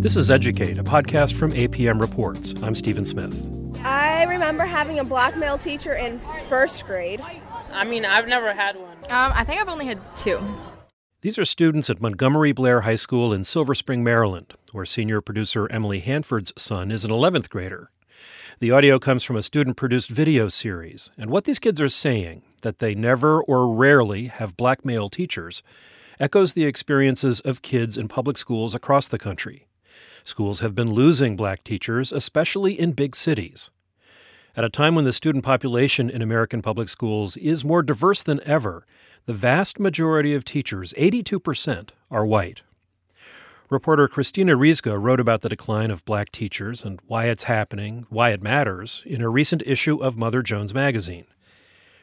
This is Educate, a podcast from APM Reports. I'm Stephen Smith. I remember having a black male teacher in first grade. I mean, I've never had one. Um, I think I've only had two. These are students at Montgomery Blair High School in Silver Spring, Maryland, where senior producer Emily Hanford's son is an 11th grader. The audio comes from a student produced video series, and what these kids are saying, that they never or rarely have black male teachers, echoes the experiences of kids in public schools across the country. Schools have been losing black teachers, especially in big cities. At a time when the student population in American public schools is more diverse than ever, the vast majority of teachers, 82%, are white. Reporter Christina Rizga wrote about the decline of black teachers and why it's happening, why it matters, in a recent issue of Mother Jones magazine.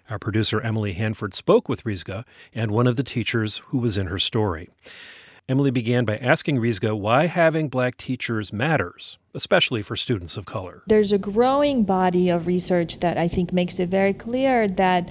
Our producer Emily Hanford spoke with Rizga and one of the teachers who was in her story. Emily began by asking Rizga why having black teachers matters, especially for students of color. There's a growing body of research that I think makes it very clear that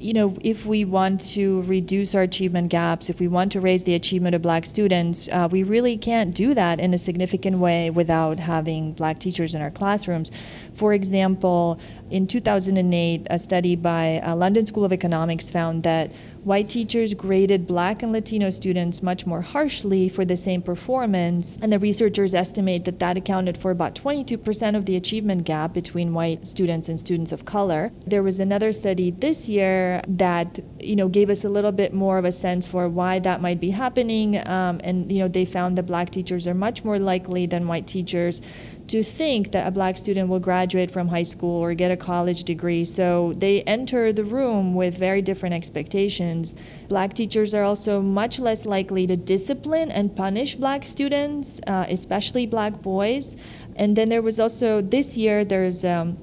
you know, if we want to reduce our achievement gaps, if we want to raise the achievement of black students, uh, we really can't do that in a significant way without having black teachers in our classrooms. For example, in 2008, a study by uh, London School of Economics found that white teachers graded black and Latino students much more harshly for the same performance, and the researchers estimate that that accounted for about 22% of the achievement gap between white students and students of color. There was another study this year that you know gave us a little bit more of a sense for why that might be happening, um, and you know they found that black teachers are much more likely than white teachers to think that a black student will graduate from high school or get a college degree. So they enter the room with very different expectations. Black teachers are also much less likely to discipline and punish black students, uh, especially black boys. And then there was also this year, there's um,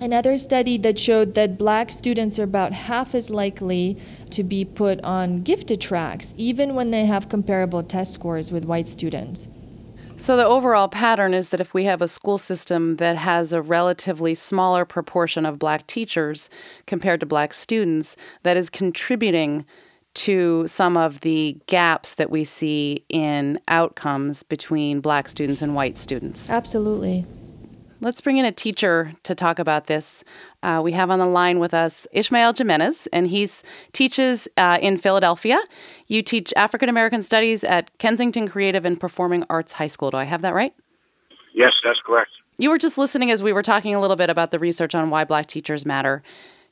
another study that showed that black students are about half as likely to be put on gifted tracks, even when they have comparable test scores with white students. So, the overall pattern is that if we have a school system that has a relatively smaller proportion of black teachers compared to black students, that is contributing to some of the gaps that we see in outcomes between black students and white students. Absolutely. Let's bring in a teacher to talk about this. Uh, we have on the line with us Ishmael Jimenez, and he teaches uh, in Philadelphia. You teach African American Studies at Kensington Creative and Performing Arts High School. Do I have that right? Yes, that's correct. You were just listening as we were talking a little bit about the research on why black teachers matter.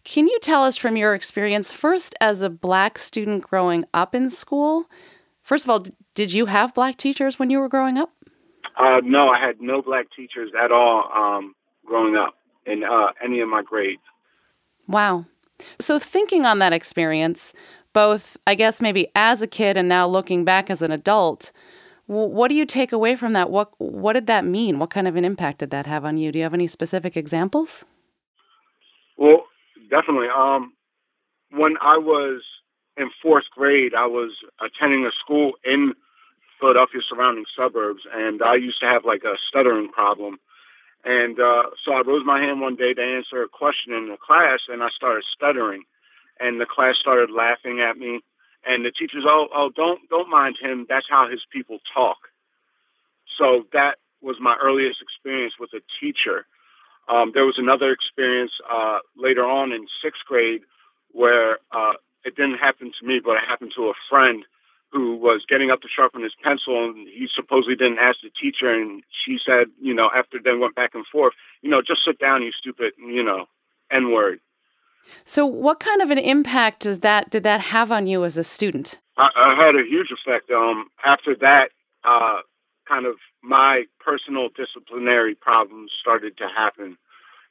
Can you tell us from your experience, first as a black student growing up in school? First of all, did you have black teachers when you were growing up? Uh, no, I had no black teachers at all um, growing up in uh, any of my grades. Wow. So, thinking on that experience, both, I guess, maybe as a kid and now looking back as an adult, what do you take away from that? What What did that mean? What kind of an impact did that have on you? Do you have any specific examples? Well, definitely. Um, when I was in fourth grade, I was attending a school in Philadelphia surrounding suburbs, and I used to have like a stuttering problem. And uh, so I rose my hand one day to answer a question in the class, and I started stuttering, and the class started laughing at me. And the teachers, oh, oh, don't don't mind him. That's how his people talk. So that was my earliest experience with a teacher. Um, there was another experience uh, later on in sixth grade where uh, it didn't happen to me, but it happened to a friend who was getting up to sharpen his pencil and he supposedly didn't ask the teacher and she said, you know, after they went back and forth, you know, just sit down, you stupid, you know, N word. So what kind of an impact does that did that have on you as a student? I, I had a huge effect. Um after that, uh kind of my personal disciplinary problems started to happen.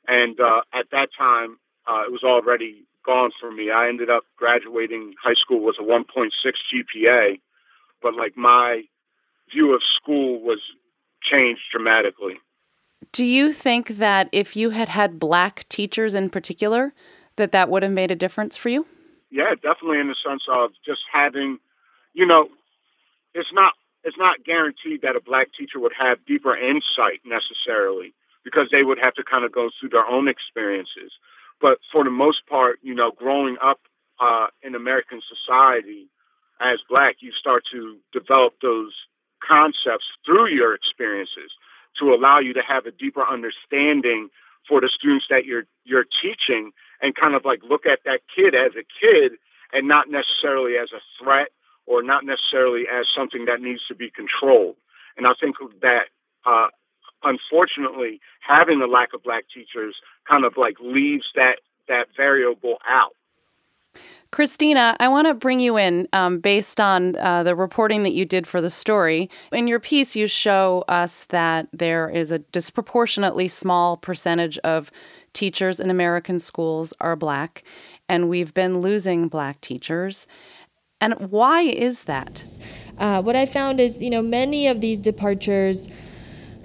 And uh at that time uh it was already gone for me. I ended up graduating high school with a 1.6 GPA, but like my view of school was changed dramatically. Do you think that if you had had black teachers in particular, that that would have made a difference for you? Yeah, definitely in the sense of just having, you know, it's not it's not guaranteed that a black teacher would have deeper insight necessarily because they would have to kind of go through their own experiences. But for the most part, you know, growing up uh, in American society as black, you start to develop those concepts through your experiences to allow you to have a deeper understanding for the students that you're you're teaching and kind of like look at that kid as a kid and not necessarily as a threat or not necessarily as something that needs to be controlled. And I think that uh, unfortunately having the lack of black teachers kind of like leaves that that variable out. Christina, I want to bring you in um, based on uh, the reporting that you did for the story. In your piece, you show us that there is a disproportionately small percentage of teachers in American schools are black, and we've been losing black teachers. And why is that? Uh, what I found is, you know, many of these departures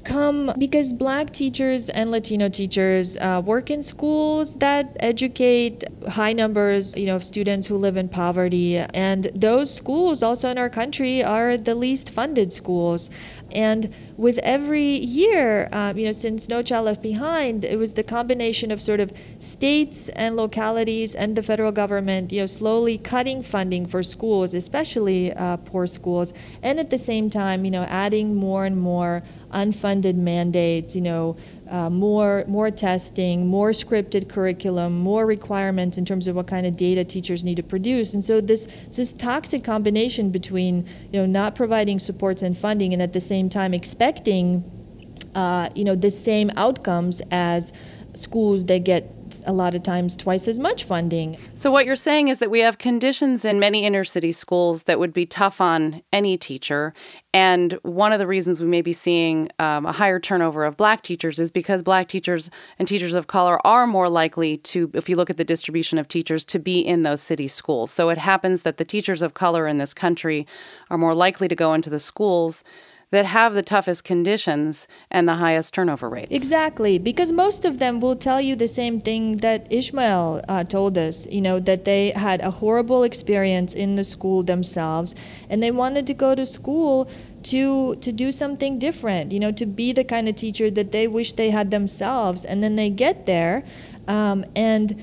come because black teachers and Latino teachers uh, work in schools that educate high numbers, you know, of students who live in poverty. And those schools also in our country are the least funded schools. And with every year, um, you know, since No Child Left Behind, it was the combination of sort of states and localities and the federal government, you know, slowly cutting funding for schools, especially uh, poor schools, and at the same time, you know, adding more and more unfunded mandates, you know, uh, more more testing, more scripted curriculum, more requirements in terms of what kind of data teachers need to produce. And so this this toxic combination between you know not providing supports and funding, and at the same time expecting uh, you know the same outcomes as schools that get a lot of times twice as much funding. So, what you're saying is that we have conditions in many inner city schools that would be tough on any teacher. And one of the reasons we may be seeing um, a higher turnover of black teachers is because black teachers and teachers of color are more likely to, if you look at the distribution of teachers, to be in those city schools. So, it happens that the teachers of color in this country are more likely to go into the schools that have the toughest conditions and the highest turnover rates. Exactly, because most of them will tell you the same thing that Ishmael uh, told us, you know, that they had a horrible experience in the school themselves and they wanted to go to school to to do something different, you know, to be the kind of teacher that they wish they had themselves and then they get there um, and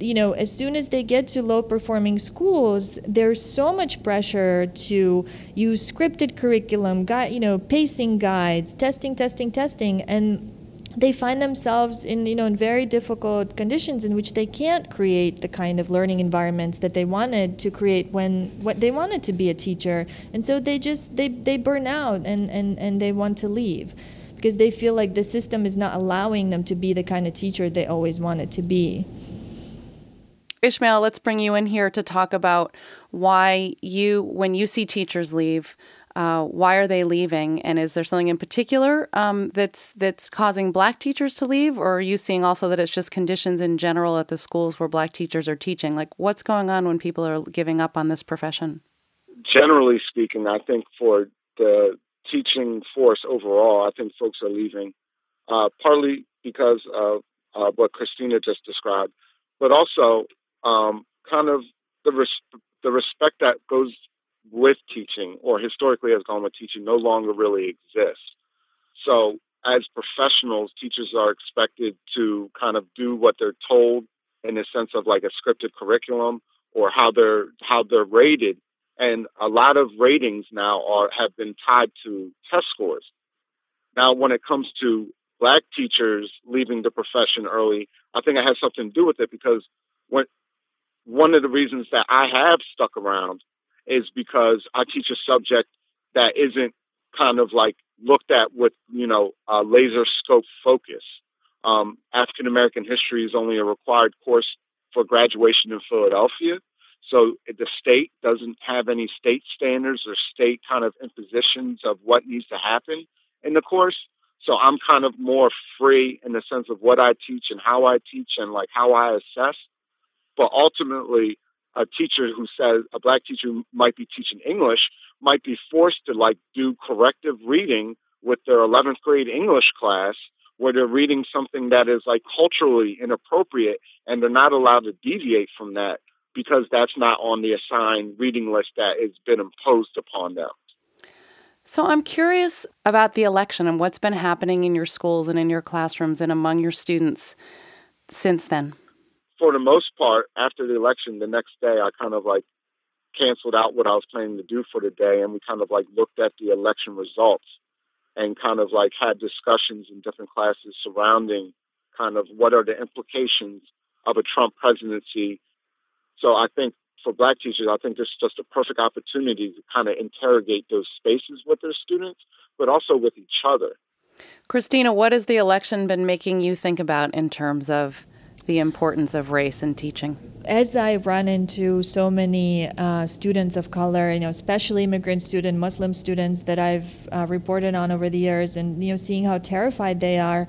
you know, as soon as they get to low performing schools, there's so much pressure to use scripted curriculum, guide, you know, pacing guides, testing, testing, testing, and they find themselves in you know in very difficult conditions in which they can't create the kind of learning environments that they wanted to create when what they wanted to be a teacher. And so they just they they burn out and and and they want to leave because they feel like the system is not allowing them to be the kind of teacher they always wanted to be Ishmael, let's bring you in here to talk about why you, when you see teachers leave, uh, why are they leaving, and is there something in particular um, that's that's causing Black teachers to leave, or are you seeing also that it's just conditions in general at the schools where Black teachers are teaching? Like, what's going on when people are giving up on this profession? Generally speaking, I think for the teaching force overall, I think folks are leaving uh, partly because of uh, what Christina just described, but also um, kind of the res- the respect that goes with teaching or historically has gone with teaching no longer really exists. So as professionals, teachers are expected to kind of do what they're told in the sense of like a scripted curriculum or how they're how they're rated. And a lot of ratings now are have been tied to test scores. Now, when it comes to black teachers leaving the profession early, I think it has something to do with it because when one of the reasons that I have stuck around is because I teach a subject that isn't kind of like looked at with, you know, laser scope focus. Um, African American history is only a required course for graduation in Philadelphia. So the state doesn't have any state standards or state kind of impositions of what needs to happen in the course. So I'm kind of more free in the sense of what I teach and how I teach and like how I assess. But ultimately, a teacher who says a black teacher who might be teaching English might be forced to like do corrective reading with their 11th grade English class where they're reading something that is like culturally inappropriate and they're not allowed to deviate from that because that's not on the assigned reading list that has been imposed upon them. So I'm curious about the election and what's been happening in your schools and in your classrooms and among your students since then for the most part, after the election, the next day I kind of like canceled out what I was planning to do for the day, and we kind of like looked at the election results and kind of like had discussions in different classes surrounding kind of what are the implications of a Trump presidency. So I think for black teachers, I think this is just a perfect opportunity to kind of interrogate those spaces with their students, but also with each other. Christina, what has the election been making you think about in terms of the importance of race in teaching? As I run into so many uh, students of color, you know, especially immigrant students, Muslim students that I've uh, reported on over the years, and you know, seeing how terrified they are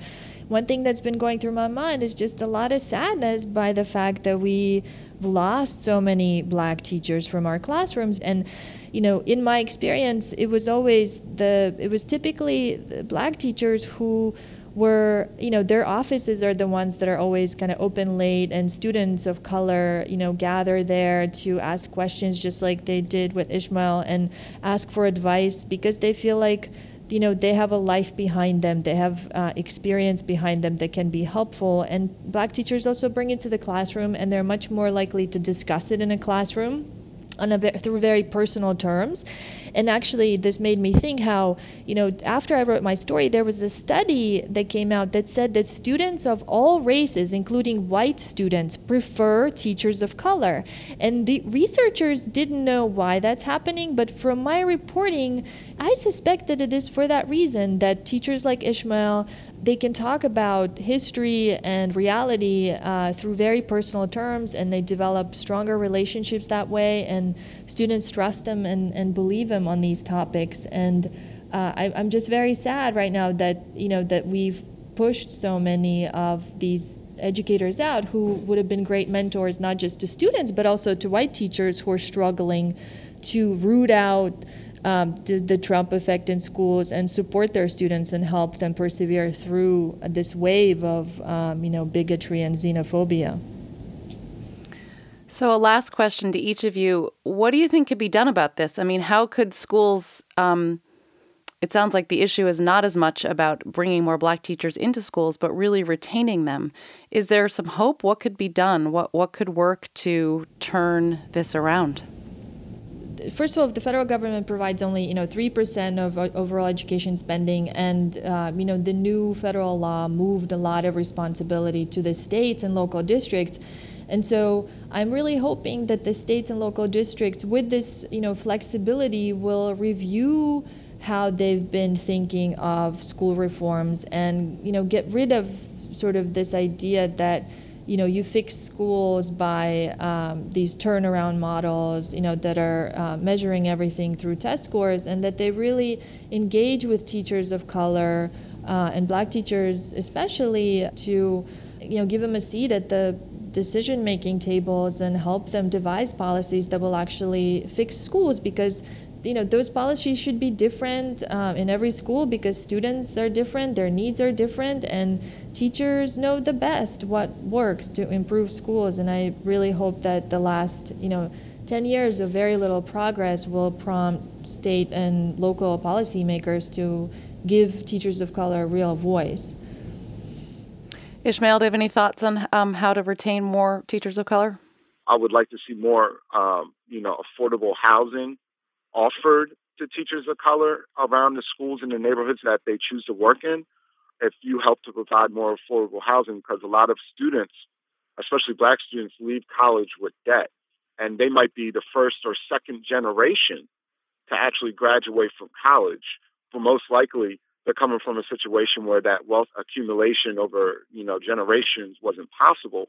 one thing that's been going through my mind is just a lot of sadness by the fact that we've lost so many black teachers from our classrooms and you know in my experience it was always the it was typically the black teachers who were you know their offices are the ones that are always kind of open late and students of color you know gather there to ask questions just like they did with Ishmael and ask for advice because they feel like you know they have a life behind them. They have uh, experience behind them that can be helpful. And black teachers also bring it to the classroom and they're much more likely to discuss it in a classroom on a through very personal terms. And actually, this made me think how, you know, after I wrote my story, there was a study that came out that said that students of all races, including white students, prefer teachers of color. And the researchers didn't know why that's happening, but from my reporting, I suspect that it is for that reason that teachers like Ishmael they can talk about history and reality uh, through very personal terms, and they develop stronger relationships that way. And students trust them and, and believe them on these topics. And uh, I, I'm just very sad right now that you know that we've pushed so many of these educators out who would have been great mentors not just to students but also to white teachers who are struggling to root out um, the, the, Trump effect in schools and support their students and help them persevere through this wave of um, you know bigotry and xenophobia. So, a last question to each of you: What do you think could be done about this? I mean, how could schools? Um, it sounds like the issue is not as much about bringing more black teachers into schools, but really retaining them. Is there some hope? What could be done? What what could work to turn this around? first of all, the federal government provides only you know three percent of overall education spending, and uh, you know the new federal law moved a lot of responsibility to the states and local districts. And so I'm really hoping that the states and local districts, with this you know flexibility, will review how they've been thinking of school reforms and you know get rid of sort of this idea that you know, you fix schools by um, these turnaround models, you know, that are uh, measuring everything through test scores, and that they really engage with teachers of color uh, and black teachers, especially, to, you know, give them a seat at the decision making tables and help them devise policies that will actually fix schools because you know those policies should be different um, in every school because students are different their needs are different and teachers know the best what works to improve schools. And i really hope that the last you know 10 years of very little progress will prompt state and local policymakers to give teachers of color a real voice ishmael do you have any thoughts on um, how to retain more teachers of color i would like to see more um, you know affordable housing offered to teachers of color around the schools and the neighborhoods that they choose to work in if you help to provide more affordable housing because a lot of students, especially black students, leave college with debt. And they might be the first or second generation to actually graduate from college. But most likely, they're coming from a situation where that wealth accumulation over you know generations wasn't possible.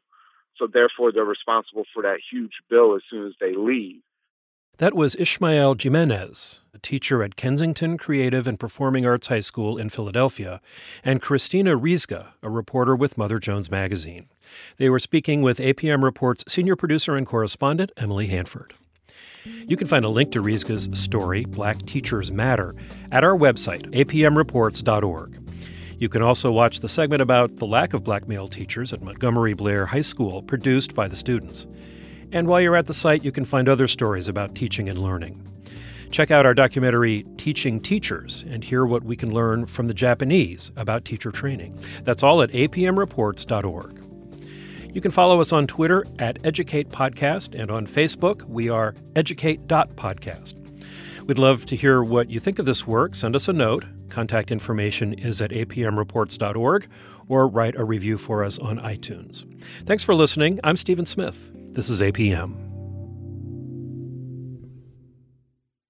So therefore, they're responsible for that huge bill as soon as they leave. That was Ishmael Jimenez, a teacher at Kensington Creative and Performing Arts High School in Philadelphia, and Christina Rizga, a reporter with Mother Jones Magazine. They were speaking with APM Report's senior producer and correspondent, Emily Hanford. You can find a link to Rizga's story, Black Teachers Matter, at our website, apmreports.org. You can also watch the segment about the lack of black male teachers at Montgomery Blair High School, produced by the students. And while you're at the site, you can find other stories about teaching and learning. Check out our documentary, Teaching Teachers, and hear what we can learn from the Japanese about teacher training. That's all at apmreports.org. You can follow us on Twitter at Educate Podcast, and on Facebook, we are educate.podcast. We'd love to hear what you think of this work. Send us a note. Contact information is at apmreports.org or write a review for us on iTunes. Thanks for listening. I'm Stephen Smith. This is APM.